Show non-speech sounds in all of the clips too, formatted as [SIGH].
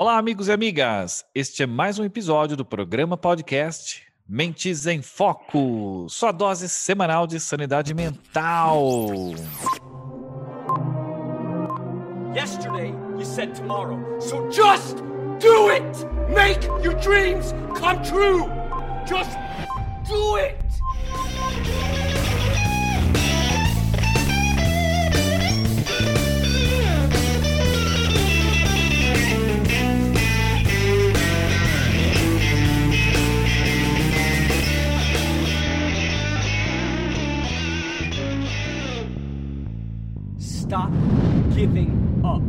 Olá, amigos e amigas! Este é mais um episódio do programa podcast Mentes em Foco, sua dose semanal de sanidade mental. Yesterday you said tomorrow, so just do it! Make your dreams come true! Just do it! Stop Giving Up.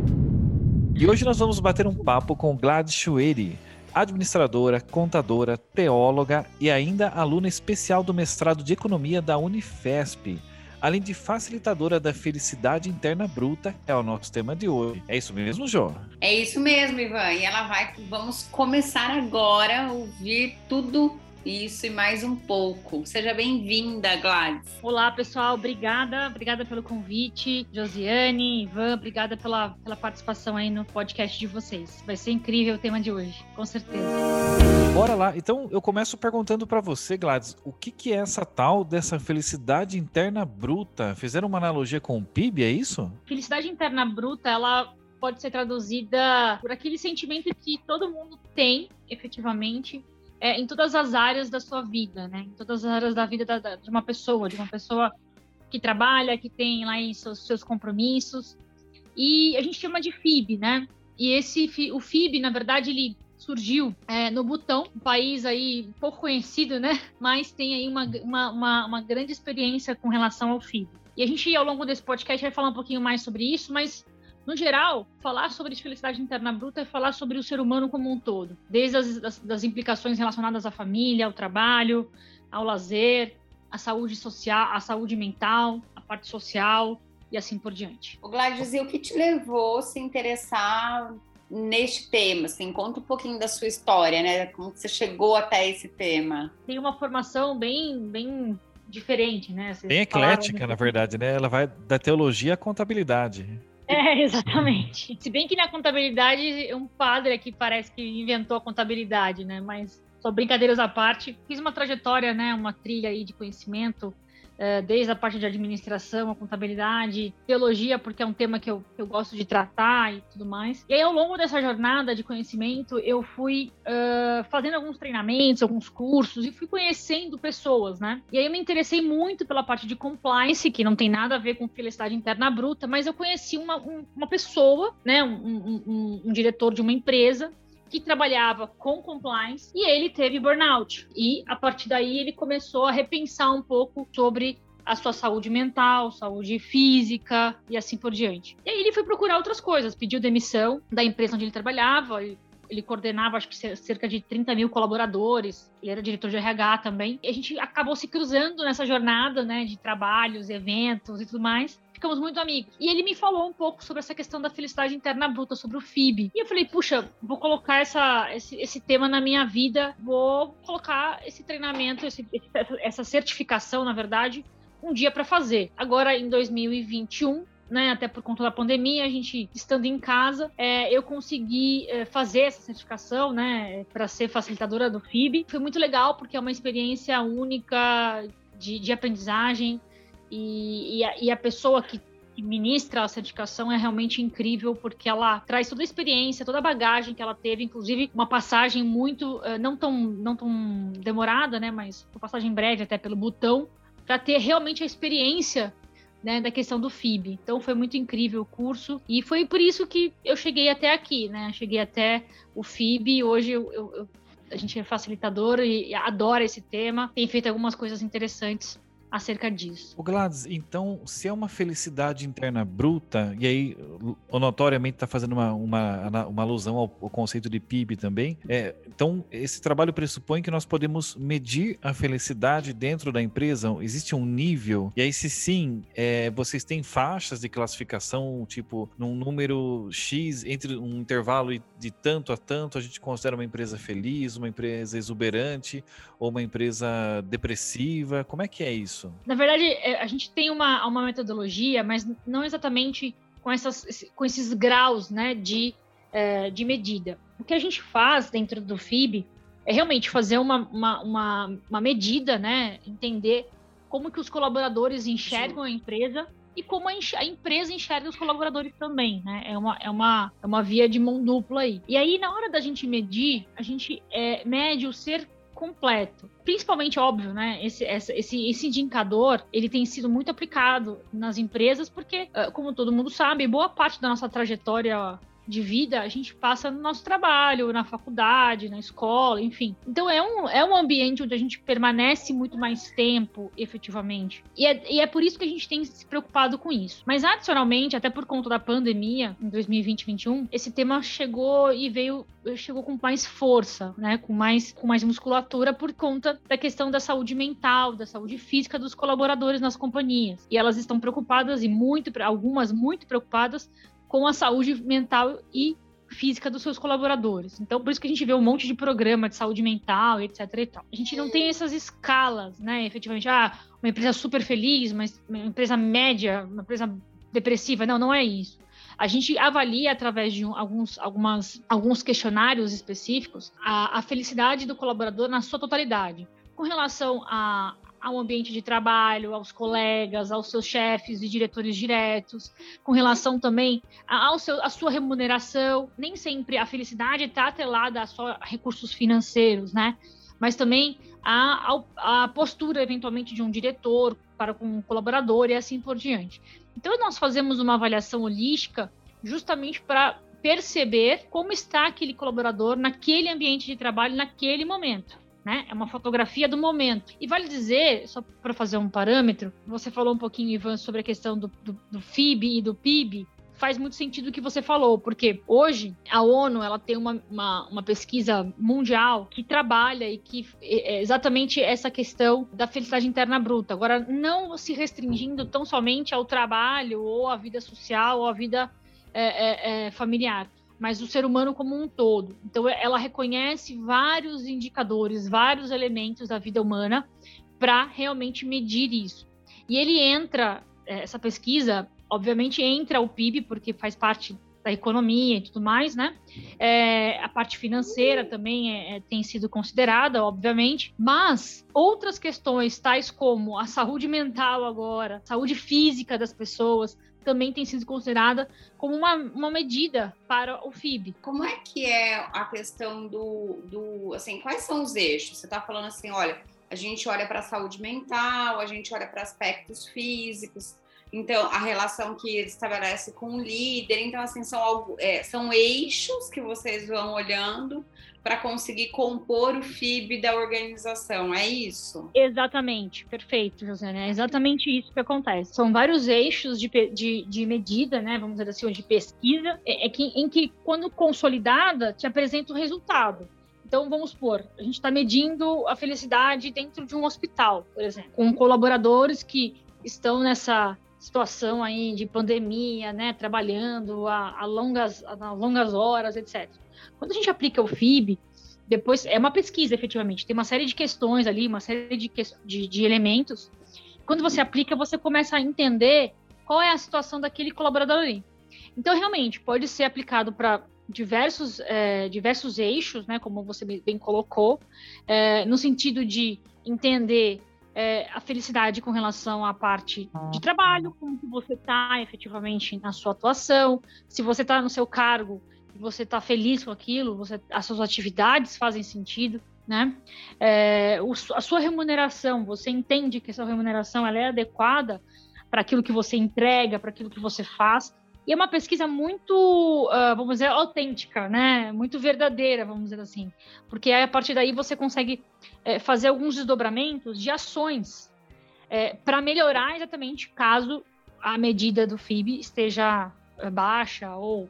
E hoje nós vamos bater um papo com Gladys Chueri, administradora, contadora, teóloga e ainda aluna especial do mestrado de Economia da Unifesp, além de facilitadora da felicidade interna bruta, é o nosso tema de hoje. É isso mesmo, Jô? É isso mesmo, Ivan. E ela vai. Vamos começar agora a ouvir tudo isso e mais um pouco. Seja bem-vinda, Gladys. Olá, pessoal. Obrigada. Obrigada pelo convite. Josiane, Ivan, obrigada pela, pela participação aí no podcast de vocês. Vai ser incrível o tema de hoje, com certeza. Bora lá. Então, eu começo perguntando para você, Gladys, o que, que é essa tal dessa felicidade interna bruta? Fizeram uma analogia com o PIB, é isso? Felicidade interna bruta, ela pode ser traduzida por aquele sentimento que todo mundo tem, efetivamente, é, em todas as áreas da sua vida, né? Em todas as áreas da vida da, da, de uma pessoa, de uma pessoa que trabalha, que tem lá em seus, seus compromissos. E a gente chama de FIB, né? E esse o FIB, na verdade, ele surgiu é, no Butão, um país aí pouco conhecido, né? Mas tem aí uma, uma, uma, uma grande experiência com relação ao FIB. E a gente, ao longo desse podcast, vai falar um pouquinho mais sobre isso, mas no geral, falar sobre felicidade interna bruta é falar sobre o ser humano como um todo, desde as das, das implicações relacionadas à família, ao trabalho, ao lazer, à saúde social, à saúde mental, à parte social e assim por diante. O Gladys, e o que te levou a se interessar neste tema? Assim, conta um pouquinho da sua história, né? Como você chegou até esse tema? Tem uma formação bem, bem diferente, né? Vocês bem eclética, na verdade, né? Ela vai da teologia à contabilidade. É, [LAUGHS] exatamente. Se bem que na contabilidade, um padre aqui parece que inventou a contabilidade, né? Mas, só brincadeiras à parte, fiz uma trajetória, né? Uma trilha aí de conhecimento desde a parte de administração, a contabilidade, teologia, porque é um tema que eu, que eu gosto de tratar e tudo mais. E aí, ao longo dessa jornada de conhecimento, eu fui uh, fazendo alguns treinamentos, alguns cursos e fui conhecendo pessoas, né? E aí eu me interessei muito pela parte de compliance, que não tem nada a ver com felicidade interna bruta, mas eu conheci uma, um, uma pessoa, né? Um, um, um diretor de uma empresa que trabalhava com compliance e ele teve burnout. E a partir daí ele começou a repensar um pouco sobre a sua saúde mental, saúde física e assim por diante. E aí ele foi procurar outras coisas, pediu demissão da empresa onde ele trabalhava, ele coordenava acho que cerca de 30 mil colaboradores, ele era diretor de RH também. E a gente acabou se cruzando nessa jornada, né, de trabalhos, eventos e tudo mais ficamos muito amigos. E ele me falou um pouco sobre essa questão da felicidade interna bruta, sobre o FIB. E eu falei, puxa, vou colocar essa, esse, esse tema na minha vida, vou colocar esse treinamento, esse, essa certificação, na verdade, um dia para fazer. Agora, em 2021, né, até por conta da pandemia, a gente estando em casa, é, eu consegui é, fazer essa certificação, né, para ser facilitadora do FIB. Foi muito legal porque é uma experiência única de, de aprendizagem e, e, a, e a pessoa que ministra a certificação é realmente incrível porque ela traz toda a experiência, toda a bagagem que ela teve, inclusive uma passagem muito eh, não tão não tão demorada, né, mas uma passagem breve até pelo botão para ter realmente a experiência né, da questão do FIB. Então foi muito incrível o curso e foi por isso que eu cheguei até aqui, né? Cheguei até o FIB. Hoje eu, eu, a gente é facilitador e adora esse tema. Tem feito algumas coisas interessantes acerca disso. O Gladys, então, se é uma felicidade interna bruta, e aí notoriamente está fazendo uma, uma, uma alusão ao, ao, conceito de PIB também, é, então esse trabalho pressupõe que nós podemos medir a felicidade dentro da empresa? Existe um nível? E aí, se sim, é, vocês têm faixas de classificação, tipo, num número X, entre um intervalo de tanto a tanto, a gente considera uma empresa feliz, uma empresa exuberante, ou uma empresa depressiva? Como é que é isso? Isso? Na verdade, é, a gente tem uma, uma metodologia, mas não exatamente com, essas, com esses graus né, de é, de medida. O que a gente faz dentro do FIB é realmente fazer uma, uma, uma, uma medida, né? Entender como que os colaboradores enxergam Sim. a empresa e como a, a, empresa enxerga os colaboradores também, né? É uma, é, uma, é uma via de mão dupla aí. E aí, na hora da gente medir, a gente é, mede o ser completo. Principalmente, óbvio, né? Esse, esse, esse indicador, ele tem sido muito aplicado nas empresas, porque, ah, como todo mundo sabe, boa parte da nossa trajetória de vida a gente passa no nosso trabalho, na faculdade, na escola, enfim. Então é um, é um ambiente onde a gente permanece muito mais tempo, efetivamente. E é, e é por isso que a gente tem se preocupado com isso. Mas adicionalmente, até por conta da pandemia, em 2020 2021, esse tema chegou e veio chegou com mais força, né, com mais com mais musculatura por conta da questão da saúde mental, da saúde física dos colaboradores nas companhias. E elas estão preocupadas e muito algumas muito preocupadas com a saúde mental e física dos seus colaboradores. Então, por isso que a gente vê um monte de programa de saúde mental, etc. E tal. A gente não tem essas escalas, né? Efetivamente, ah, uma empresa super feliz, uma empresa média, uma empresa depressiva. Não, não é isso. A gente avalia através de alguns, algumas, alguns questionários específicos a, a felicidade do colaborador na sua totalidade. Com relação a, ao ambiente de trabalho, aos colegas, aos seus chefes e diretores diretos, com relação também ao seu, à sua remuneração. Nem sempre a felicidade está atrelada a só recursos financeiros, né? Mas também a, a, a postura, eventualmente, de um diretor para com um colaborador e assim por diante. Então, nós fazemos uma avaliação holística justamente para perceber como está aquele colaborador naquele ambiente de trabalho, naquele momento né? É uma fotografia do momento. E vale dizer, só para fazer um parâmetro, você falou um pouquinho, Ivan, sobre a questão do, do, do FIB e do PIB faz muito sentido o que você falou, porque hoje a ONU ela tem uma, uma, uma, pesquisa mundial que trabalha e que é, é exatamente essa questão da felicidade interna bruta. Agora, não se restringindo tão somente ao trabalho ou à vida social ou à vida é, é, é familiar mas o ser humano como um todo. Então, ela reconhece vários indicadores, vários elementos da vida humana para realmente medir isso. E ele entra, é, essa pesquisa, obviamente, entra o PIB, porque faz parte da economia e tudo mais, né? É, a parte financeira também é, é, tem sido considerada, obviamente, mas outras questões, tais como a saúde mental agora, saúde física das pessoas, também tem sido considerada como uma, uma medida para o FIB. Como é que é a questão do, do assim, quais são os eixos? Você está falando assim, olha, a gente olha para a saúde mental, a gente olha para aspectos físicos, então a relação que ele estabelece com o líder, então assim são, é, são eixos que vocês vão olhando para conseguir compor o FIB da organização, é isso? Exatamente, perfeito, José, é exatamente isso que acontece. São vários eixos de, de, de medida, né, vamos dizer assim, de pesquisa, é, é que, em que, quando consolidada, te apresenta o resultado. Então, vamos supor, a gente está medindo a felicidade dentro de um hospital, por exemplo, com colaboradores que estão nessa situação aí de pandemia, né, trabalhando a, a longas, a longas horas, etc. Quando a gente aplica o FIB, depois é uma pesquisa, efetivamente, tem uma série de questões ali, uma série de, de, de elementos. Quando você aplica, você começa a entender qual é a situação daquele colaborador ali. Então, realmente, pode ser aplicado para diversos, é, diversos eixos, né, como você bem colocou, é, no sentido de entender é, a felicidade com relação à parte de trabalho, como que você está efetivamente na sua atuação, se você está no seu cargo você está feliz com aquilo, você, as suas atividades fazem sentido, né? É, o, a sua remuneração, você entende que essa remuneração ela é adequada para aquilo que você entrega, para aquilo que você faz. E é uma pesquisa muito, uh, vamos dizer, autêntica, né? Muito verdadeira, vamos dizer assim. Porque a partir daí você consegue é, fazer alguns desdobramentos de ações é, para melhorar exatamente caso a medida do FIB esteja é, baixa ou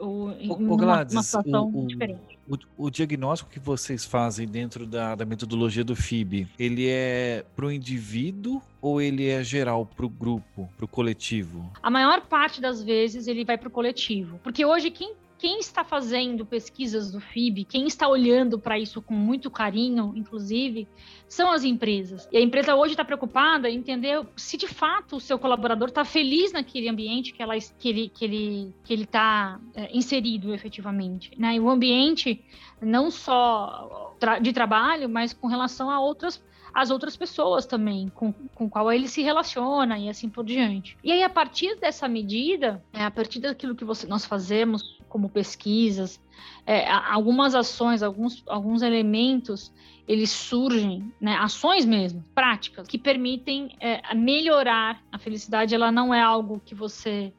ou em o, Gladys, uma situação o, diferente. O, o, diagnóstico que vocês fazem dentro da, da metodologia do FIB, ele é para o indivíduo ou ele é geral para o grupo, para o coletivo? A maior parte das vezes ele vai para o coletivo, porque hoje quem quem está fazendo pesquisas do FIB, quem está olhando para isso com muito carinho, inclusive, são as empresas. E a empresa hoje está preocupada em entender se de fato o seu colaborador está feliz naquele ambiente que, ela, que ele que ele que ele está é, inserido efetivamente, né? E o ambiente não só de trabalho, mas com relação a outras as outras pessoas também, com, com qual ele se relaciona e assim por diante. E aí, a partir dessa medida, é, a partir daquilo que você, nós fazemos como pesquisas, é, algumas ações, alguns, alguns elementos, eles surgem, né, ações mesmo, práticas, que permitem é, melhorar a felicidade. Ela não é algo que você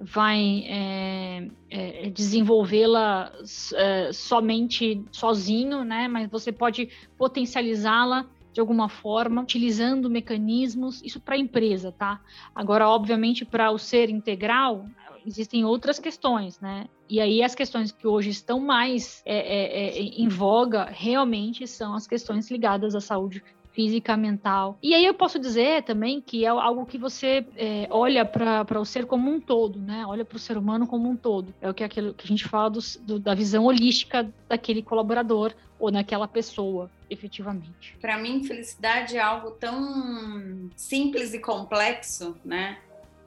vai é, é, desenvolvê-la é, somente sozinho, né? Mas você pode potencializá-la de alguma forma, utilizando mecanismos, isso para a empresa, tá? Agora, obviamente, para o ser integral, existem outras questões, né? E aí as questões que hoje estão mais é, é, é, em voga realmente são as questões ligadas à saúde física, mental. E aí eu posso dizer também que é algo que você é, olha para o ser como um todo, né? Olha para o ser humano como um todo. É o que, é aquilo que a gente fala do, do, da visão holística daquele colaborador ou naquela pessoa, efetivamente. Para mim, felicidade é algo tão simples e complexo, né?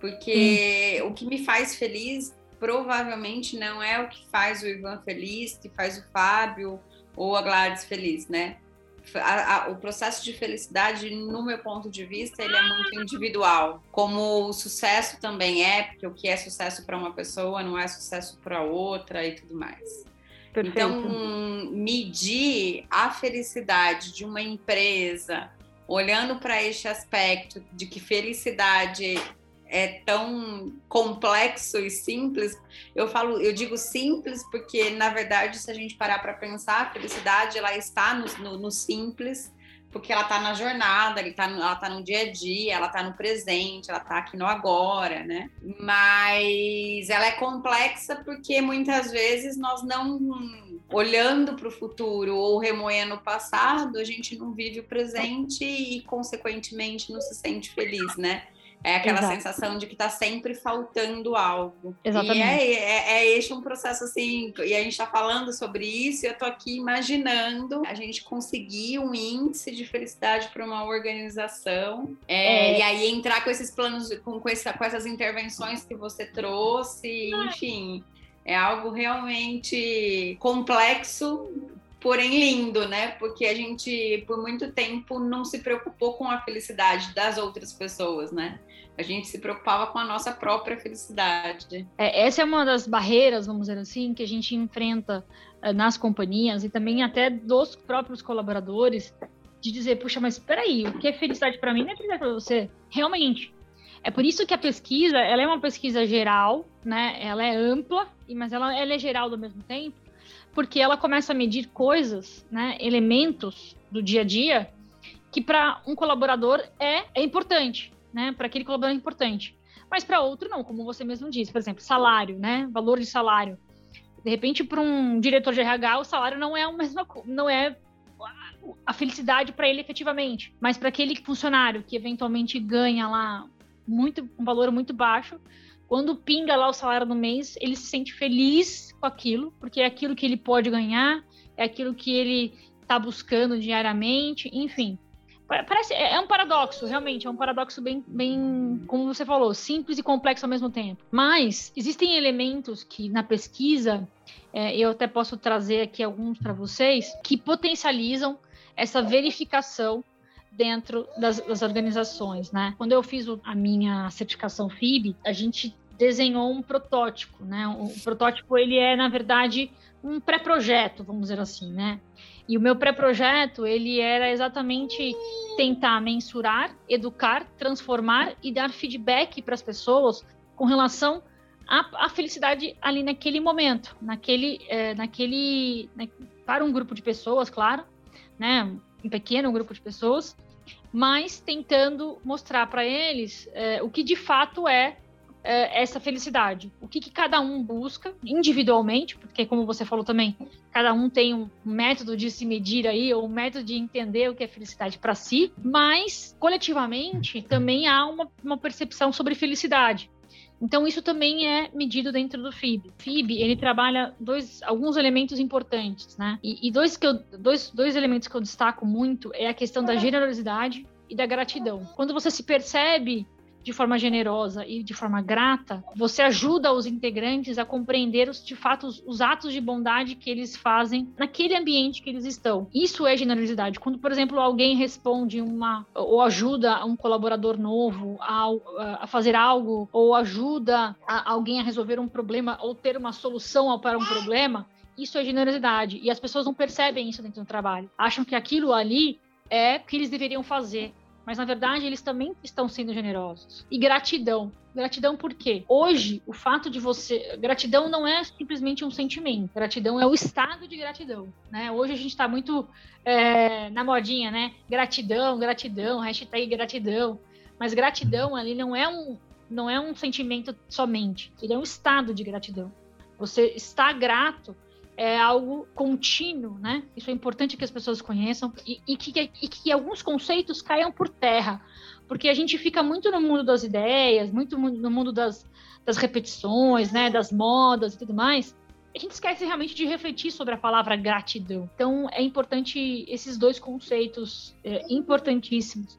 Porque o que me faz feliz provavelmente não é o que faz o Ivan feliz, que faz o Fábio ou a Gladys feliz, né? A, a, o processo de felicidade, no meu ponto de vista, ele é muito individual. Como o sucesso também é, porque o que é sucesso para uma pessoa não é sucesso para outra e tudo mais. Perfeito. Então, medir a felicidade de uma empresa, olhando para este aspecto de que felicidade é tão complexo e simples. Eu falo, eu digo simples porque na verdade, se a gente parar para pensar, a felicidade ela está no, no, no simples, porque ela está na jornada, ela está tá no dia a dia, ela está no presente, ela está aqui no agora, né? Mas ela é complexa porque muitas vezes nós não olhando para o futuro ou remoendo o passado, a gente não vive o presente e consequentemente não se sente feliz, né? É aquela Exato. sensação de que está sempre faltando algo. Exatamente. E é, é, é este um processo assim, e a gente está falando sobre isso, e eu estou aqui imaginando a gente conseguir um índice de felicidade para uma organização, é, é. e aí entrar com esses planos, com, com, essa, com essas intervenções que você trouxe, enfim. É algo realmente complexo, porém lindo, né? Porque a gente, por muito tempo, não se preocupou com a felicidade das outras pessoas, né? A gente se preocupava com a nossa própria felicidade. É, essa é uma das barreiras, vamos dizer assim, que a gente enfrenta é, nas companhias e também até dos próprios colaboradores, de dizer, puxa, mas espera aí, o que é felicidade para mim não é felicidade para você. Realmente. É por isso que a pesquisa, ela é uma pesquisa geral, né? Ela é ampla, mas ela, ela é geral ao mesmo tempo, porque ela começa a medir coisas, né? Elementos do dia a dia que para um colaborador é, é importante né? Para aquele colaborador é importante. Mas para outro não, como você mesmo disse, por exemplo, salário, né? Valor de salário. De repente, para um diretor de RH, o salário não é a mesma, não é a felicidade para ele efetivamente, mas para aquele funcionário que eventualmente ganha lá muito um valor muito baixo, quando pinga lá o salário no mês, ele se sente feliz com aquilo, porque é aquilo que ele pode ganhar, é aquilo que ele está buscando diariamente, enfim. Parece, é, é um paradoxo, realmente, é um paradoxo bem, bem, como você falou, simples e complexo ao mesmo tempo. Mas existem elementos que na pesquisa, é, eu até posso trazer aqui alguns para vocês, que potencializam essa verificação dentro das, das, organizações, né? Quando eu fiz a minha certificação FIB, a gente desenhou um protótipo, né? O protótipo ele é na verdade um pré-projeto, vamos dizer assim, né? E o meu pré-projeto, ele era exatamente tentar mensurar, educar, transformar e dar feedback para as pessoas com relação à, à, felicidade ali naquele momento, naquele, é, naquele, né, para um grupo de pessoas, claro, né, um pequeno grupo de pessoas, mas tentando mostrar para eles é, o que de fato é é, essa felicidade. O que, que, cada um busca individualmente, porque como você falou também, cada um tem um método de se medir aí, ou um método de entender o que é felicidade para si, mas coletivamente também há uma, uma percepção sobre felicidade. Então isso também é medido dentro do FIB. FIB ele trabalha dois, alguns elementos importantes, né? E, e dois, que eu, dois, dois elementos que eu destaco muito é a questão da generosidade e da gratidão. Quando você se percebe de forma generosa e de forma grata, você ajuda os integrantes a compreender os, de fato os, os, atos de bondade que eles fazem naquele ambiente que eles estão. Isso é generosidade. Quando, por exemplo, alguém responde uma ou ajuda um colaborador novo a, a fazer algo ou ajuda a, alguém a resolver um problema ou ter uma solução para um problema, isso é generosidade. E as pessoas não percebem isso dentro do trabalho. Acham que aquilo ali é o que eles deveriam fazer mas na verdade eles também estão sendo generosos. E gratidão. Gratidão por quê? Hoje, o fato de você. Gratidão não é simplesmente um sentimento. Gratidão é o estado de gratidão. Né? Hoje a gente está muito é, na modinha, né? Gratidão, gratidão, hashtag gratidão. Mas gratidão ali não é um, não é um sentimento somente. Ele é um estado de gratidão. Você está grato é algo contínuo, né? Isso é importante que as pessoas conheçam e, e, que, e que alguns conceitos caiam por terra, porque a gente fica muito no mundo das ideias, muito no mundo das, das repetições, né? Das modas e tudo mais. A gente esquece realmente de refletir sobre a palavra gratidão. Então, é importante esses dois conceitos é, importantíssimos.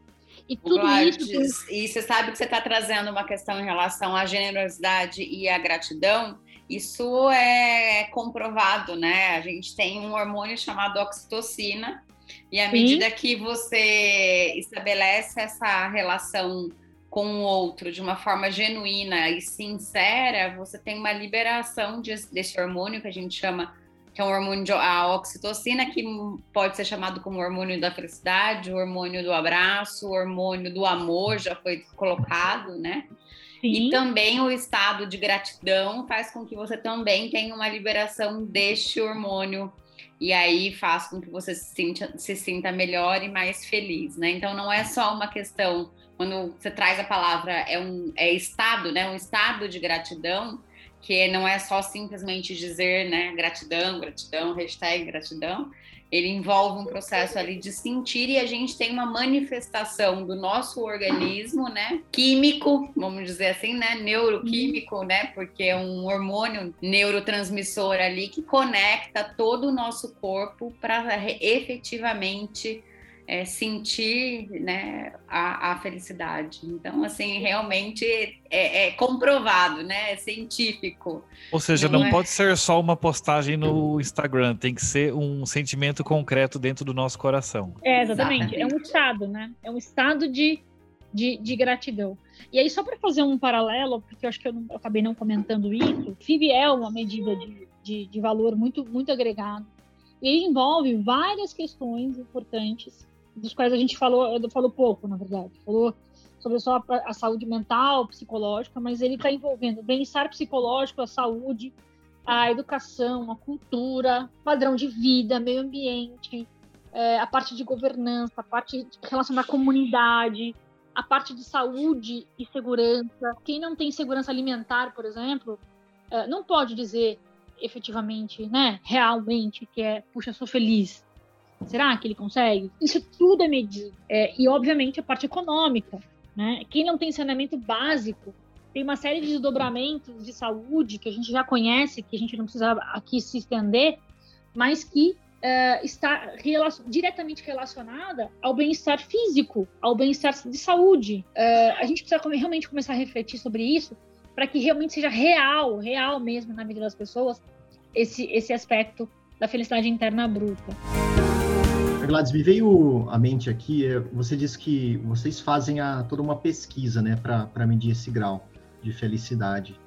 E tudo Gladys, isso. E você sabe que você está trazendo uma questão em relação à generosidade e à gratidão isso é comprovado, né? A gente tem um hormônio chamado oxitocina, e à medida que você estabelece essa relação com o outro de uma forma genuína e sincera, você tem uma liberação de, desse hormônio que a gente chama que é um hormônio de, a oxitocina, que pode ser chamado como hormônio da felicidade, o hormônio do abraço, o hormônio do amor, já foi colocado, né? Sim. E também o estado de gratidão faz com que você também tenha uma liberação deste hormônio e aí faz com que você se sinta, se sinta melhor e mais feliz, né? Então não é só uma questão quando você traz a palavra é um é estado, né? Um estado de gratidão que não é só simplesmente dizer, né? Gratidão, gratidão, hashtag gratidão, ele envolve um processo ali de sentir e a gente tem uma manifestação do nosso organismo, né? Químico, vamos dizer assim, né? Neuroquímico, uhum. né? Porque é um hormônio neurotransmissor ali que conecta todo o nosso corpo para efetivamente é, sentir né, a, a, felicidade. Então, assim, realmente é, é, comprovado, né? É científico. Ou seja, não, não é... pode ser só uma postagem no Instagram, tem que ser um sentimento concreto dentro do nosso coração. É, exatamente. exatamente. É um estado, né? É um estado de, de, de gratidão. E aí, só para fazer um paralelo, porque eu acho que eu, não, eu acabei não comentando isso, FIB é uma medida de, de, de valor muito, muito agregado. E envolve várias questões importantes dos quais a gente falou, falou pouco, na verdade. Falou sobre só a, saúde mental, psicológica, mas ele está envolvendo bem-estar psicológico, a saúde, a educação, a cultura, padrão de vida, meio ambiente, é, a parte de governança, a parte relacionada à comunidade, a parte de saúde e segurança. Quem não tem segurança alimentar, por exemplo, é, não pode dizer efetivamente, né, realmente que é, puxa, sou feliz. Será que ele consegue? Isso tudo é medido. É, e, obviamente, a parte econômica. Né? Quem não tem saneamento básico tem uma série de desdobramentos de saúde que a gente já conhece, que a gente não precisa aqui se estender, mas que é, está relacion, diretamente relacionada ao bem-estar físico, ao bem-estar de saúde. É, a gente precisa realmente começar a refletir sobre isso para que realmente seja real, real mesmo na vida das pessoas, esse, esse aspecto da felicidade interna bruta. Gladys, me veio à mente aqui, é, você disse que vocês fazem a, toda uma pesquisa né, para medir esse grau de felicidade.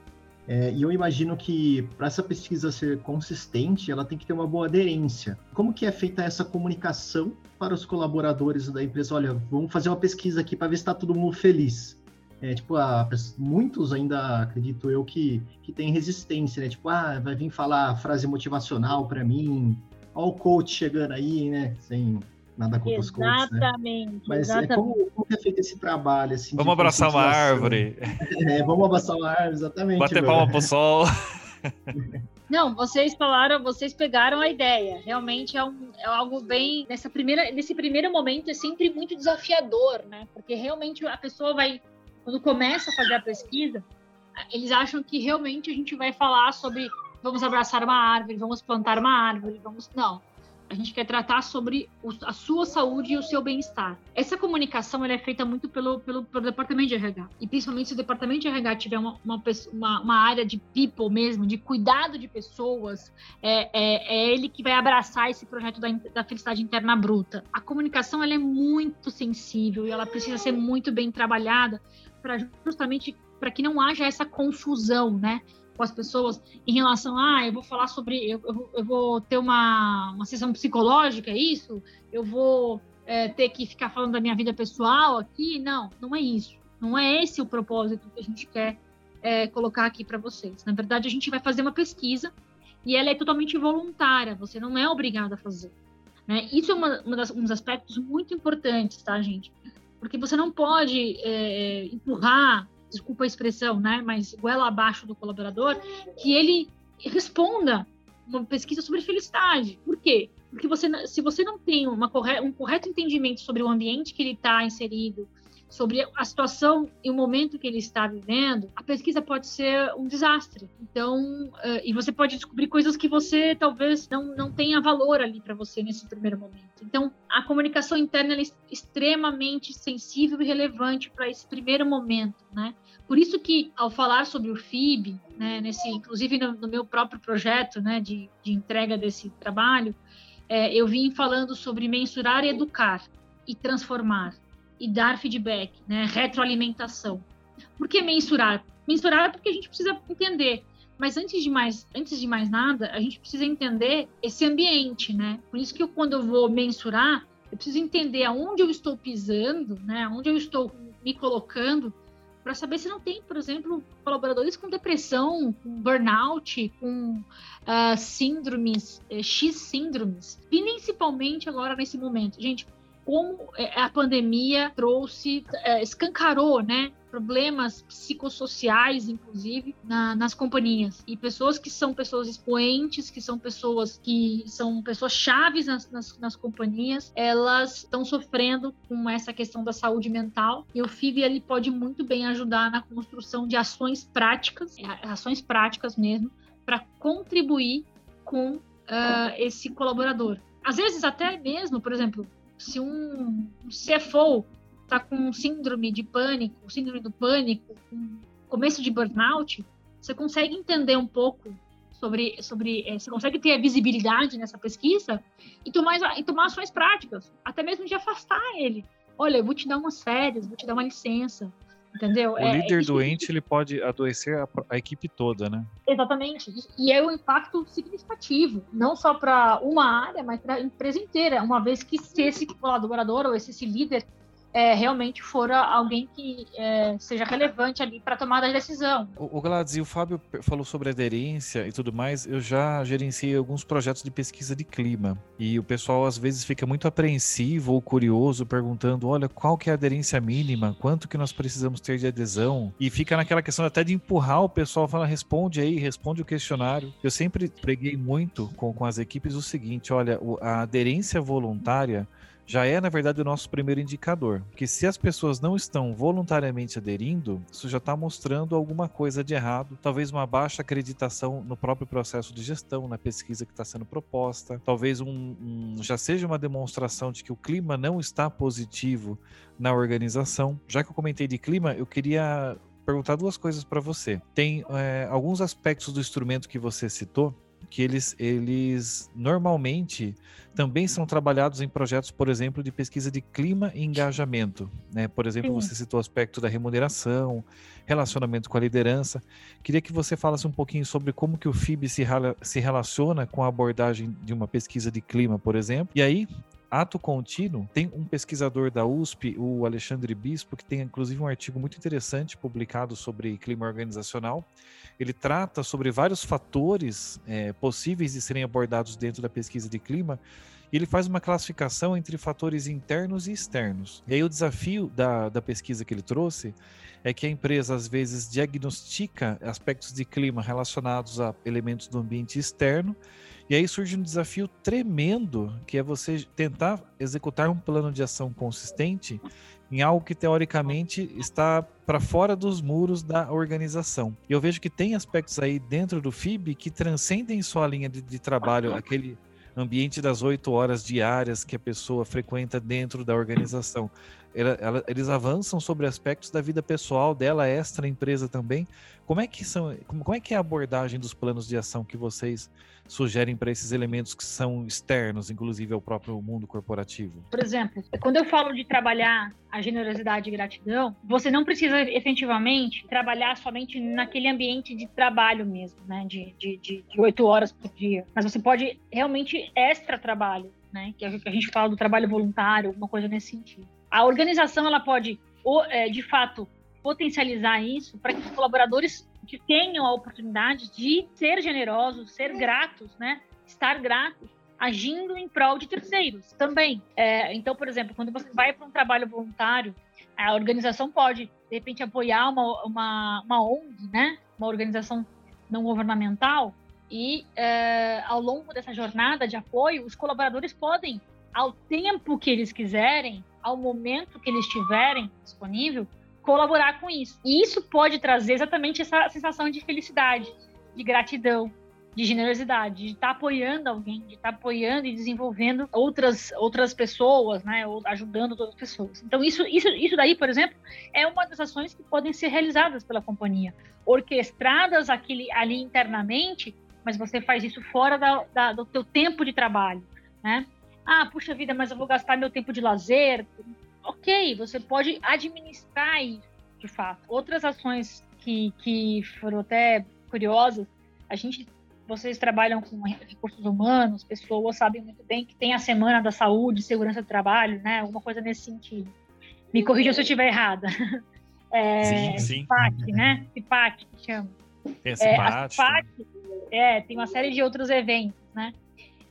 É, e eu imagino que para essa pesquisa ser consistente, ela tem que ter uma boa aderência. Como que é feita essa comunicação para os colaboradores da empresa? Olha, vamos fazer uma pesquisa aqui para ver se está todo mundo feliz. É, tipo, a, muitos ainda acredito eu que, que tem resistência, né? Tipo, ah, vai vir falar frase motivacional para mim, Olha o coach chegando aí, né? Sem nada contra os coaches, né? Exatamente. Mas é, exatamente. como, como é feito esse trabalho? Assim, vamos abraçar uma árvore. [LAUGHS] É, vamos abraçar uma árvore, exatamente. Bater agora. palma pro sol. [LAUGHS] Não, vocês falaram, vocês pegaram a ideia. Realmente é, um, é algo bem. Nessa primeira, nesse primeiro momento é sempre muito desafiador, né? Porque realmente a pessoa vai. Quando começa a fazer a pesquisa, eles acham que realmente a gente vai falar sobre vamos abraçar uma árvore, vamos plantar uma árvore, vamos. Não. A gente quer tratar sobre a sua saúde e o seu bem-estar. Essa comunicação é feita muito pelo, pelo, pelo, departamento de RH. E principalmente se o departamento de RH tiver uma, uma, uma, uma área de people mesmo, de cuidado de pessoas, é, é, é, ele que vai abraçar esse projeto da, da felicidade interna bruta. A comunicação é muito sensível e ela precisa ser muito bem trabalhada para justamente para que não haja essa confusão, né? Com as pessoas em relação a, ah, eu vou falar sobre, eu, eu, eu vou ter uma, uma sessão psicológica, é isso? Eu vou é, ter que ficar falando da minha vida pessoal aqui? Não, não é isso. Não é esse o propósito que a gente quer é, colocar aqui para vocês. Na verdade, a gente vai fazer uma pesquisa e ela é totalmente voluntária, você não é obrigado a fazer. Né? Isso é uma, uma das, um dos aspectos muito importantes, tá, gente? Porque você não pode é, empurrar desculpa a expressão, né, mas goela abaixo do colaborador, que ele responda uma pesquisa sobre felicidade. Por quê? Porque você, se você não tem uma corre, um correto entendimento sobre o ambiente que ele está inserido, sobre a situação e o momento que ele está vivendo, a pesquisa pode ser um desastre. Então, uh, e você pode descobrir coisas que você talvez não, não tenha valor ali para você nesse primeiro momento. Então, a comunicação interna é extremamente sensível e relevante para esse primeiro momento, né? Por isso que, ao falar sobre o FIB, né, nesse, inclusive no, no meu próprio projeto né, de, de entrega desse trabalho, é, eu vim falando sobre mensurar educar, e transformar, e dar feedback, né, retroalimentação. Por que mensurar? Mensurar é porque a gente precisa entender. Mas antes de mais, antes de mais nada, a gente precisa entender esse ambiente, né? Por isso que eu, quando eu vou mensurar, eu preciso entender aonde eu estou pisando, né? Onde eu estou me colocando para saber se não tem, por exemplo, colaboradores com depressão, com burnout, com uh, síndromes, uh, X síndromes, principalmente agora nesse momento. Gente, como é, a pandemia trouxe, é, escancarou, né? Problemas psicossociais, inclusive, na, nas companhias. E pessoas que são pessoas expoentes, que são pessoas que são pessoas chaves nas, nas, nas companhias, elas estão sofrendo com essa questão da saúde mental. E o FIV ele pode muito bem ajudar na construção de ações práticas, é, ações práticas mesmo, para contribuir com uh, esse colaborador. Às vezes, até mesmo, por exemplo, se um CFO está com síndrome de pânico, síndrome do pânico, com começo de burnout, você consegue entender um pouco sobre, sobre é, você consegue ter a visibilidade nessa pesquisa e tomar, e tomar ações práticas, até mesmo de afastar ele. Olha, eu vou te dar umas férias, vou te dar uma licença, Entendeu? O é, líder é, doente, ele pode adoecer a, a, equipe toda, né? Exatamente. E é um impacto significativo, não só para uma área, mas para a empresa inteira, uma vez que se esse colaborador ou esse, esse líder é, realmente for alguém que é, seja relevante ali para tomada de decisão. O, o Gladys, o Fábio falou sobre aderência e tudo mais. Eu já gerenciei alguns projetos de pesquisa de clima e o pessoal às vezes fica muito apreensivo ou curioso, perguntando: olha, qual que é a aderência mínima? Quanto que nós precisamos ter de adesão? E fica naquela questão até de empurrar o pessoal, fala: responde aí, responde o questionário. Eu sempre preguei muito com, com as equipes o seguinte: olha, a aderência voluntária já é, na verdade, o nosso primeiro indicador. Porque se as pessoas não estão voluntariamente aderindo, isso já está mostrando alguma coisa de errado, talvez uma baixa acreditação no próprio processo de gestão, na pesquisa que está sendo proposta, talvez um, um, já seja uma demonstração de que o clima não está positivo na organização. Já que eu comentei de clima, eu queria perguntar duas coisas para você. Tem é, alguns aspectos do instrumento que você citou que eles, eles normalmente também são trabalhados em projetos, por exemplo, de pesquisa de clima e engajamento. Né? Por exemplo, Sim. você citou o aspecto da remuneração, relacionamento com a liderança. Queria que você falasse um pouquinho sobre como que o FIB se, se relaciona com a abordagem de uma pesquisa de clima, por exemplo. E aí, ato contínuo, tem um pesquisador da USP, o Alexandre Bispo, que tem inclusive um artigo muito interessante publicado sobre clima organizacional. Ele trata sobre vários fatores é, possíveis de serem abordados dentro da pesquisa de clima e ele faz uma classificação entre fatores internos e externos. E aí o desafio da, da pesquisa que ele trouxe é que a empresa às vezes diagnostica aspectos de clima relacionados a elementos do ambiente externo e aí surge um desafio tremendo, que é você tentar executar um plano de ação consistente em algo que teoricamente está para fora dos muros da organização. E eu vejo que tem aspectos aí dentro do FIB que transcendem só a linha de, de trabalho, aquele ambiente das oito horas diárias que a pessoa frequenta dentro da organização. Ela, ela, eles avançam sobre aspectos da vida pessoal dela, extra empresa também. Como é que são, como, como é que é a abordagem dos planos de ação que vocês sugerem para esses elementos que são externos, inclusive ao próprio mundo corporativo? Por exemplo, quando eu falo de trabalhar a generosidade e gratidão, você não precisa efetivamente trabalhar somente naquele ambiente de trabalho mesmo, né, de oito horas por dia, mas você pode realmente extra trabalho, né, que a gente fala do trabalho voluntário, alguma coisa nesse sentido a organização ela pode, é, de fato, potencializar isso para que os colaboradores tenham a oportunidade de ser generosos, ser gratos, né? Estar gratos, agindo em prol de terceiros também. É, então, por exemplo, quando você vai para um trabalho voluntário, a organização pode, de repente, apoiar uma, uma, uma ONG, né? Uma organização não governamental, e é, ao longo dessa jornada de apoio, os colaboradores podem, ao tempo que eles quiserem, ao momento que eles tiverem disponível, colaborar com isso. E isso pode trazer exatamente essa sensação de felicidade, de gratidão, de generosidade, de estar tá apoiando alguém, de estar tá apoiando e desenvolvendo outras outras pessoas, né, ou ajudando outras pessoas. Então isso isso isso daí, por exemplo, é uma das ações que podem ser realizadas pela companhia, orquestradas aqui, ali internamente, mas você faz isso fora da, da, do teu tempo de trabalho, né? Ah, puxa vida, mas eu vou gastar meu tempo de lazer. Ok, você pode administrar isso, de fato. Outras ações que, que foram até curiosas, a gente, vocês trabalham com recursos humanos, pessoas sabem muito bem que tem a Semana da Saúde Segurança do Trabalho, né? Alguma coisa nesse sentido. Me corrija se eu estiver errada. [LAUGHS] É, sim, sim. CIPAC, né? CIPAC, que chama. Tem a CIPAC. É, a CIPAC é, tem uma série de outros eventos, né?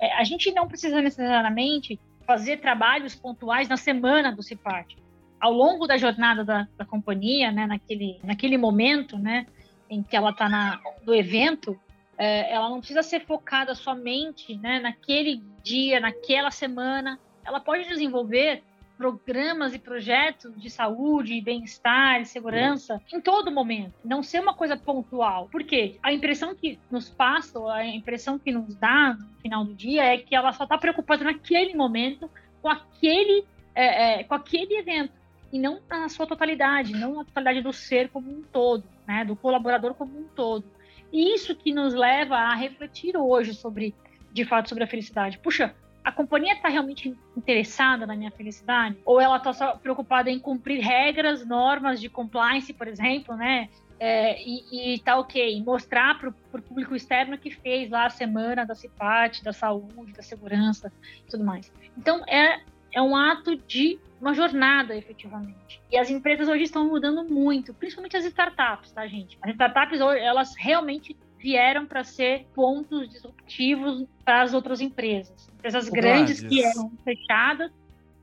É, a gente não precisa necessariamente fazer trabalhos pontuais na semana do CIPAT. Ao longo da jornada da, da companhia, né, naquele, naquele momento né, em que ela está no evento, é, ela não precisa ser focada somente né, naquele dia, naquela semana. Ela pode desenvolver programas e projetos de saúde, bem-estar e segurança em todo momento, não ser uma coisa pontual. Porque a impressão que nos passa, a impressão que nos dá no final do dia é que ela só está preocupada naquele momento com aquele, é, é, com aquele evento e não na sua totalidade, não na totalidade do ser como um todo, né, do colaborador como um todo. E isso que nos leva a refletir hoje sobre, de fato, sobre a felicidade. Puxa, a companhia está realmente interessada na minha felicidade? Ou ela está só preocupada em cumprir regras, normas de compliance, por exemplo, né? É, e, e tá ok, mostrar para o público externo que fez lá a semana da CIPAT, da saúde, da segurança e tudo mais. Então, é, é um ato de uma jornada, efetivamente. E as empresas hoje estão mudando muito, principalmente as startups, tá, gente? As startups, elas realmente vieram para ser pontos disruptivos para as outras empresas. Empresas grandes que eram fechadas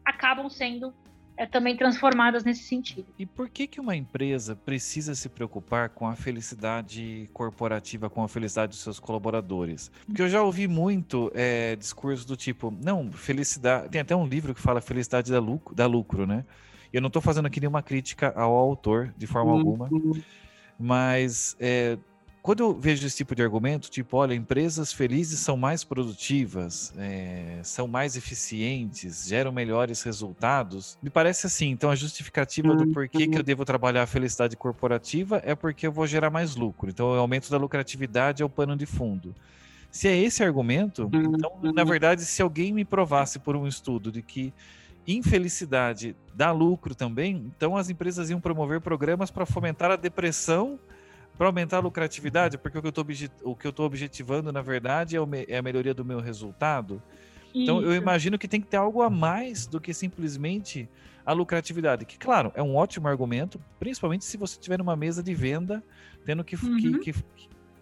acabam sendo é, também transformadas nesse sentido. E por que, que uma empresa precisa se preocupar com a felicidade corporativa, com a felicidade dos seus colaboradores? Porque eu já ouvi muito é, discurso do tipo, não, felicidade. Tem até um livro que fala felicidade da lucro, da lucro né? Eu não estou fazendo aqui nenhuma crítica ao autor, de forma uhum. alguma, mas é, quando eu vejo esse tipo de argumento, tipo, olha, empresas felizes são mais produtivas, é, são mais eficientes, geram melhores resultados, me parece assim. Então, a justificativa do porquê que eu uhum. devo trabalhar a felicidade corporativa é porque eu vou gerar mais lucro. Então, o aumento da lucratividade é o pano de fundo. Se é esse argumento, então, na uhum. verdade, se alguém me provasse por um estudo de que infelicidade dá lucro também, então as empresas iam promover programas para fomentar a depressão para aumentar a lucratividade, porque o que eu estou objetivando, na verdade, é, é, a melhoria do meu resultado. Isso. Então, eu imagino que tem que ter algo a mais do que simplesmente a lucratividade, que, claro, é um ótimo argumento, principalmente se você estiver numa mesa de venda, tendo que, uhum. que, que,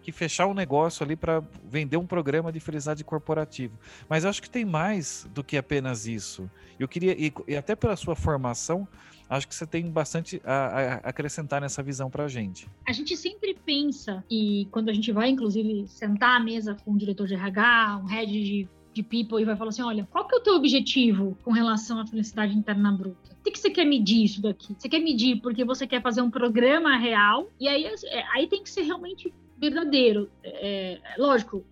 que, fechar um negócio ali para vender um programa de felicidade corporativo. Mas eu acho que tem mais do que apenas isso. Eu queria, e, e até pela sua formação, acho que você tem bastante a, a acrescentar nessa visão para a gente. A gente sempre pensa, e quando a gente vai, inclusive, sentar à mesa com o diretor de RH, um head de de people e vai falar assim: olha, qual que é o teu objetivo com relação à felicidade interna bruta? O que, que você quer medir isso daqui? Você quer medir porque você quer fazer um programa real, e aí, é, aí tem que ser realmente verdadeiro. É, lógico,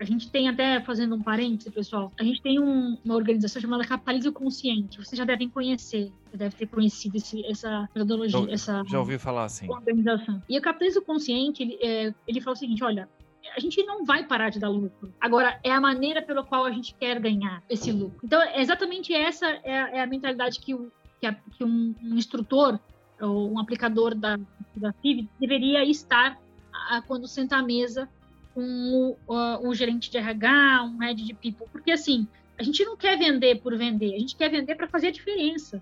a gente tem até, fazendo um parêntese, pessoal, a gente tem um, uma organização chamada Capitalismo Consciente. Vocês já devem conhecer, já deve ter conhecido esse, essa metodologia, já, essa já ouvi falar assim. organização. E o Capitalismo Consciente, ele, é, ele fala o seguinte, olha, a gente não vai parar de dar lucro. Agora, é a maneira pela qual a gente quer ganhar esse lucro. Então, é exatamente essa é a, é a mentalidade que, o, que, a, que um, um, instrutor ou um aplicador da, da FIV deveria estar a, quando senta à mesa um, um gerente de RH, um head de people, porque assim, a gente não quer vender por vender, a gente quer vender para fazer a diferença.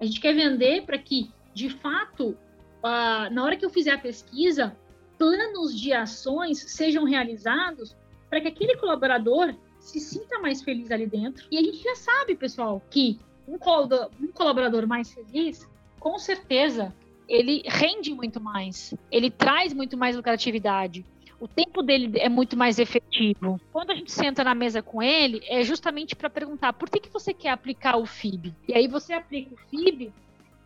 A gente quer vender para que, de fato, uh, na hora que eu fizer a pesquisa, planos de ações sejam realizados para que aquele colaborador se sinta mais feliz ali dentro. E a gente já sabe, pessoal, que um colaborador mais feliz, com certeza, ele rende muito mais, ele traz muito mais lucratividade, o tempo dele é muito mais efetivo. Quando a gente senta na mesa com ele, é justamente para perguntar por que, que você quer aplicar o FIB? E aí você aplica o FIB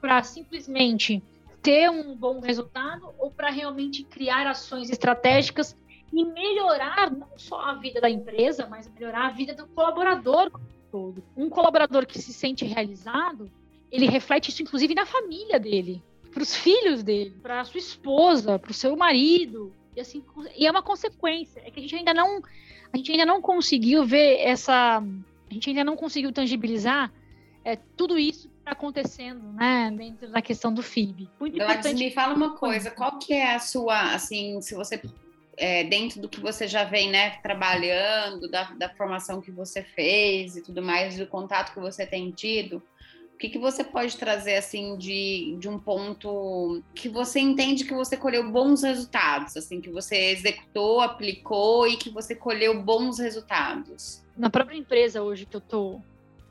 para simplesmente ter um bom resultado ou para realmente criar ações estratégicas e melhorar não só a vida da empresa, mas melhorar a vida do colaborador todo. Um colaborador que se sente realizado, ele reflete isso inclusive na família dele, para os filhos dele, para sua esposa, para o seu marido, e assim, e é uma consequência, é que a gente ainda não a gente ainda não conseguiu ver essa a gente ainda não conseguiu tangibilizar é, tudo isso que está acontecendo, né, dentro da questão do FIB. Muito Gladys, importante. me fala uma coisa, qual que é a sua, assim, se você é, dentro do que você já vem, né, trabalhando, da, da formação que você fez e tudo mais, do contato que você tem tido, o que, que você pode trazer assim de, de um ponto que você entende que você colheu bons resultados, assim, que você executou, aplicou e que você colheu bons resultados? Na própria empresa hoje que eu estou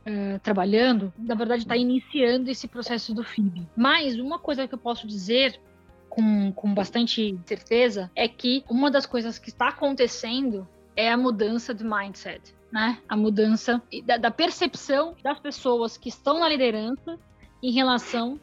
Uh, trabalhando, na verdade está iniciando esse processo do FIB. Mas uma coisa que eu posso dizer com, com bastante certeza é que uma das coisas que está acontecendo é a mudança de mindset né, a mudança da, da percepção das pessoas que estão na liderança em relação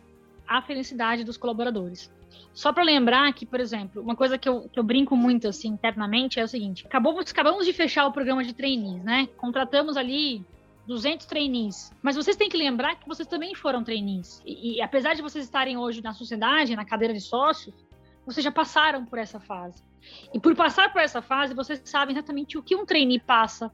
à felicidade dos colaboradores. Só para lembrar que, por exemplo, uma coisa que eu, que eu brinco muito assim internamente é o seguinte: acabamos, de fechar o programa de trainees, né? Contratamos ali 200 trainees. Mas vocês têm que lembrar que vocês também foram trainees. E, e, apesar de vocês estarem hoje na sociedade, na cadeira de sócios, vocês já passaram por essa fase. E por passar por essa fase, vocês sabem exatamente o que um trainee passa,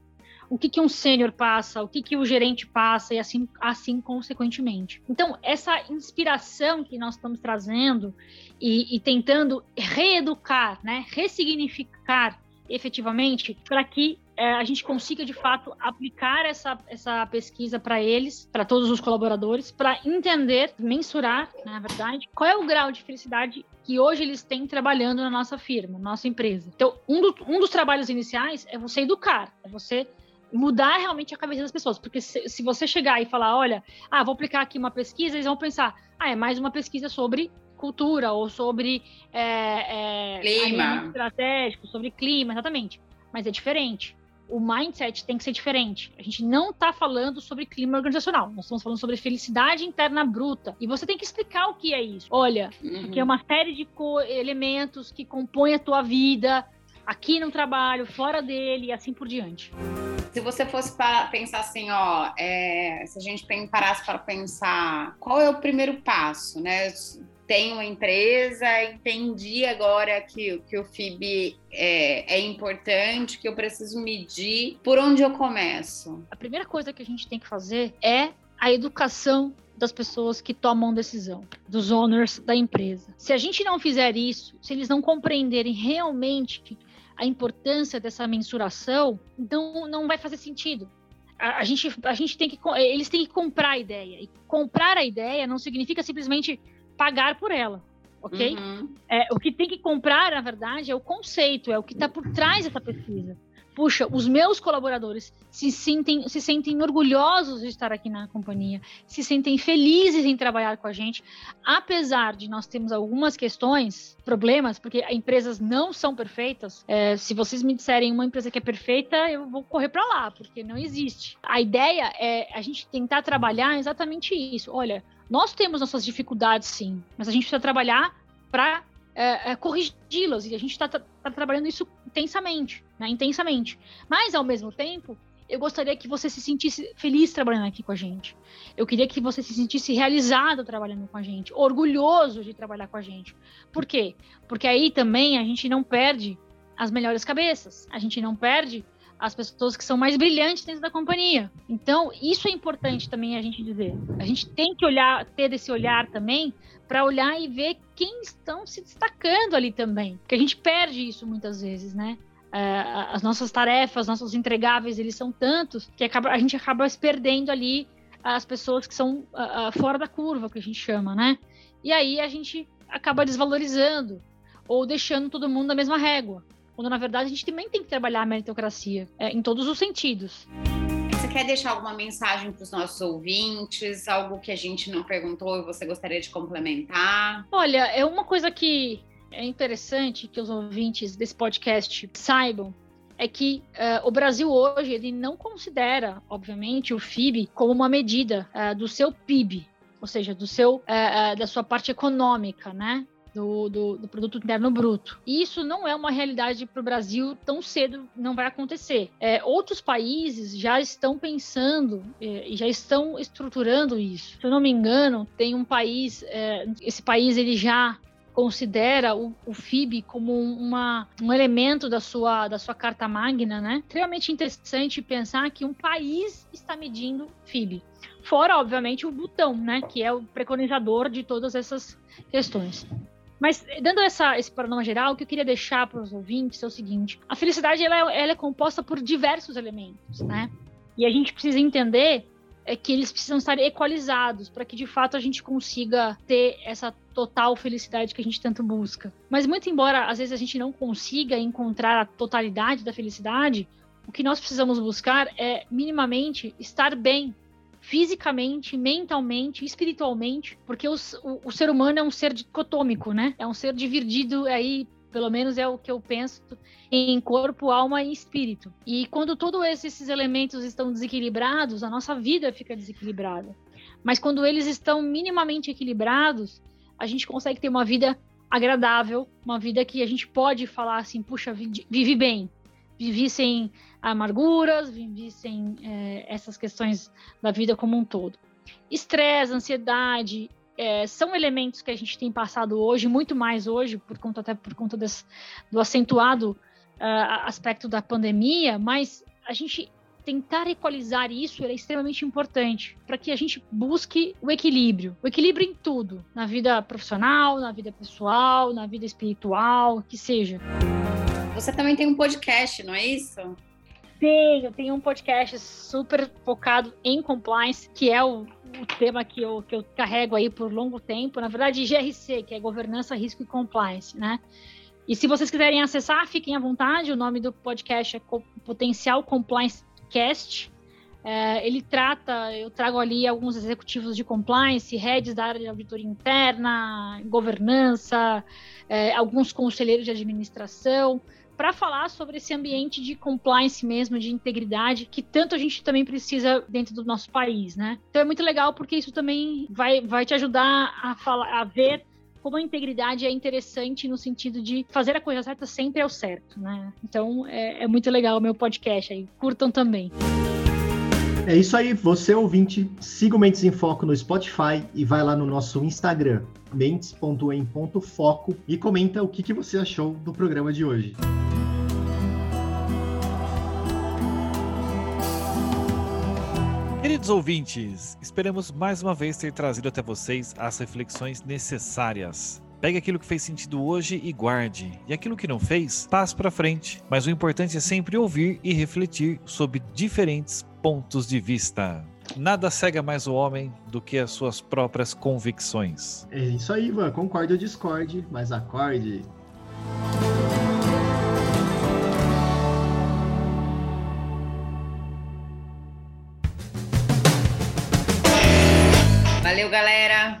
o que, que um sênior passa, o que, que o gerente passa, e assim, assim consequentemente. Então, essa inspiração que nós estamos trazendo e, e tentando reeducar, né, ressignificar efetivamente, para que é, a gente consiga de fato aplicar essa, essa pesquisa para eles, para todos os colaboradores, para entender, mensurar, na verdade, qual é o grau de felicidade que hoje eles têm trabalhando na nossa firma, nossa empresa. Então, um, do, um dos trabalhos iniciais é você educar, é você mudar realmente a cabeça das pessoas. Porque se, se, você chegar e falar, olha, ah, vou aplicar aqui uma pesquisa, eles vão pensar, ah, é mais uma pesquisa sobre cultura ou sobre é, é, clima estratégico, sobre clima, exatamente. Mas é diferente. O mindset tem que ser diferente. A gente não está falando sobre clima organizacional. Nós estamos falando sobre felicidade interna bruta. E você tem que explicar o que é isso. Olha, uhum. que é uma série de elementos que compõem a tua vida, aqui no trabalho, fora dele e assim por diante. Se você fosse para pensar assim, ó, é, se a gente parasse para pensar qual é o primeiro passo, né? Tenho uma empresa, entendi agora que, que o FIB é, é, importante, que eu preciso medir. Por onde eu começo? A primeira coisa que a gente tem que fazer é a educação das pessoas que tomam decisão, dos owners da empresa. Se a gente não fizer isso, se eles não compreenderem realmente a importância dessa mensuração, então não vai fazer sentido. A, a, gente, a gente tem que, eles têm que comprar a ideia. E comprar a ideia não significa simplesmente pagar por ela, ok? Uhum. É, o que tem que comprar, na verdade, é o conceito, é o que está por trás dessa pesquisa. Puxa, os meus colaboradores se sentem, se sentem orgulhosos de estar aqui na companhia, se sentem felizes em trabalhar com a gente, apesar de nós termos algumas questões, problemas, porque empresas não são perfeitas. É, se vocês me disserem uma empresa que é perfeita, eu vou correr para lá, porque não existe. A ideia é a gente tentar trabalhar exatamente isso. Olha, nós temos nossas dificuldades, sim, mas a gente precisa trabalhar para é, é, corrigi-las e a gente está tá, tá trabalhando isso intensamente, né? Intensamente. Mas ao mesmo tempo, eu gostaria que você se sentisse feliz trabalhando aqui com a gente. Eu queria que você se sentisse realizado trabalhando com a gente, orgulhoso de trabalhar com a gente. Por quê? Porque aí também a gente não perde as melhores cabeças, a gente não perde as pessoas que são mais brilhantes dentro da companhia. Então, isso é importante também a gente dizer. A gente tem que olhar, ter esse olhar também para olhar e ver quem estão se destacando ali também. Porque a gente perde isso muitas vezes, né? É, as nossas tarefas, nossos entregáveis, eles são tantos que acaba, a gente acaba se perdendo ali as pessoas que são uh, uh, fora da curva, que a gente chama, né? E aí a gente acaba desvalorizando ou deixando todo mundo na mesma régua. Quando na verdade a gente também tem que trabalhar a meritocracia é, em todos os sentidos. Você quer deixar alguma mensagem para os nossos ouvintes? Algo que a gente não perguntou e você gostaria de complementar? Olha, é uma coisa que é interessante que os ouvintes desse podcast saibam é que uh, o Brasil hoje ele não considera, obviamente, o FIB como uma medida uh, do seu PIB, ou seja, do seu uh, da sua parte econômica, né? Do, do, do, produto interno bruto. E isso não é uma realidade para o Brasil tão cedo, não vai acontecer. É, outros países já estão pensando é, e já estão estruturando isso. Se eu não me engano, tem um país, é, esse país ele já considera o, o FIB como uma, um elemento da sua, da sua carta magna, né? Extremamente interessante pensar que um país está medindo FIB. Fora, obviamente, o Butão, né? Que é o preconizador de todas essas questões. Mas, dando essa, esse panorama geral, o que eu queria deixar para os ouvintes é o seguinte: a felicidade ela, é, ela é composta por diversos elementos, né? E a gente precisa entender é que eles precisam estar equalizados para que de fato a gente consiga ter essa total felicidade que a gente tanto busca. Mas muito embora às vezes a gente não consiga encontrar a totalidade da felicidade, o que nós precisamos buscar é minimamente estar bem fisicamente, mentalmente, espiritualmente, porque o, o, ser humano é um ser dicotômico, né? É um ser dividido aí pelo menos é o que eu penso em corpo, alma e espírito. E quando todos esses elementos estão desequilibrados, a nossa vida fica desequilibrada. Mas quando eles estão minimamente equilibrados, a gente consegue ter uma vida agradável, uma vida que a gente pode falar assim, puxa, vivi bem, vivi sem amarguras, vivi sem é, essas questões da vida como um todo. Estresse, ansiedade, é, são elementos que a gente tem passado hoje, muito mais hoje, por conta até por conta desse, do acentuado uh, aspecto da pandemia, mas a gente tentar equalizar isso é extremamente importante para que a gente busque o equilíbrio, o equilíbrio em tudo, na vida profissional, na vida pessoal, na vida espiritual, que seja. Você também tem um podcast, não é isso? Tenho, eu tenho um podcast super focado em compliance, que é o, o, tema que eu, que eu carrego aí por longo tempo. Na verdade, GRC, que é Governança, Risco e Compliance, né? E se vocês quiserem acessar, fiquem à vontade. O nome do podcast é Potencial Compliance Cast. É, ele trata, eu trago ali alguns executivos de compliance, heads da área de auditoria interna, governança, é, alguns conselheiros de administração para falar sobre esse ambiente de compliance mesmo, de integridade, que tanto a gente também precisa dentro do nosso país, né? Então é muito legal porque isso também vai, vai te ajudar a, falar, a ver como a integridade é interessante no sentido de fazer a coisa certa sempre é o certo, né? Então é, é muito legal o meu podcast aí. Curtam também. É isso aí, você ouvinte, siga o Mentes em Foco no Spotify e vai lá no nosso Instagram, mentes.em.foco e comenta o que, que você achou do programa de hoje. Queridos ouvintes, esperamos mais uma vez ter trazido até vocês as reflexões necessárias. Pegue aquilo que fez sentido hoje e guarde, e aquilo que não fez, passe para frente. Mas o importante é sempre ouvir e refletir sobre diferentes pontos de vista. Nada cega mais o homem do que as suas próprias convicções. É isso aí, Ivan. Concorde ou discorde, mas acorde.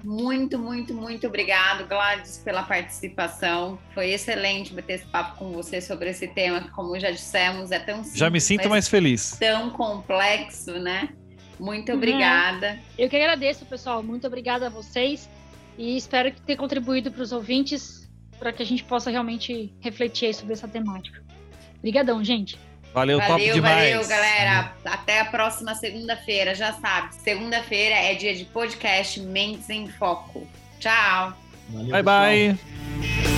Muito, muito, muito obrigado, Gladys, pela participação. Foi excelente bater esse papo com você sobre esse tema, que, como já dissemos, é tão simples, Já me sinto mais feliz. Tão complexo, né? Muito obrigada. Eu que agradeço, pessoal. Muito obrigada a vocês e espero que tenha contribuído para os ouvintes para que a gente possa realmente refletir sobre essa temática. Obrigadão, gente. Valeu, valeu top demais. Valeu, galera. Até a próxima segunda-feira, já sabe. Segunda-feira é dia de podcast Mentes em Foco. Tchau. Valeu, bye, pessoal. bye.